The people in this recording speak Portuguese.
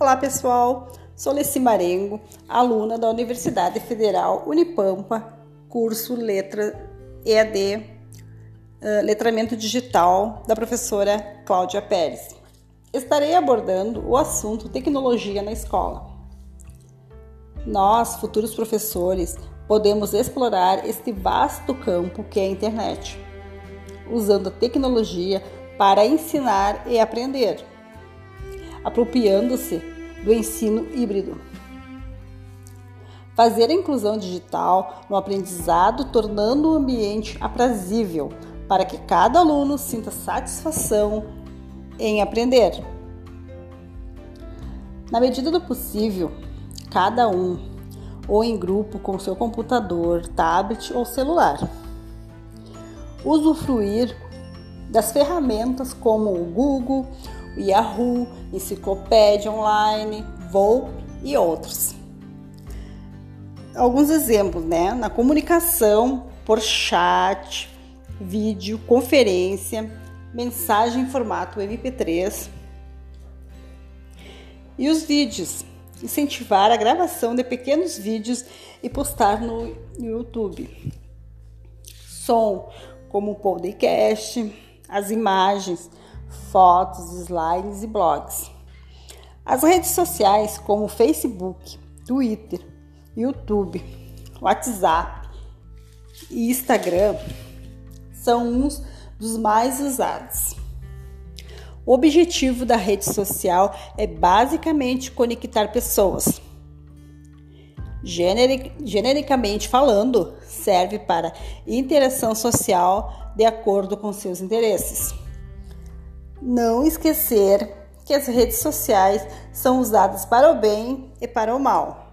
Olá pessoal, sou Leci Marengo, aluna da Universidade Federal Unipampa, curso Letra EAD, uh, Letramento Digital, da professora Cláudia Pérez. Estarei abordando o assunto tecnologia na escola. Nós, futuros professores, podemos explorar este vasto campo que é a internet, usando a tecnologia para ensinar e aprender apropriando-se do ensino híbrido. Fazer a inclusão digital no aprendizado, tornando o ambiente aprazível para que cada aluno sinta satisfação em aprender. Na medida do possível, cada um, ou em grupo com seu computador, tablet ou celular. Usufruir das ferramentas como o Google, Yahoo, Enciclopédia Online, Volpe e outros. Alguns exemplos, né? Na comunicação por chat, vídeo, conferência, mensagem em formato MP3 e os vídeos. Incentivar a gravação de pequenos vídeos e postar no YouTube. Som, como podcast, as imagens, fotos, slides e blogs. As redes sociais como Facebook, Twitter, YouTube, WhatsApp e Instagram são uns dos mais usados. O objetivo da rede social é basicamente conectar pessoas. Generic, genericamente falando, serve para interação social de acordo com seus interesses. Não esquecer que as redes sociais são usadas para o bem e para o mal.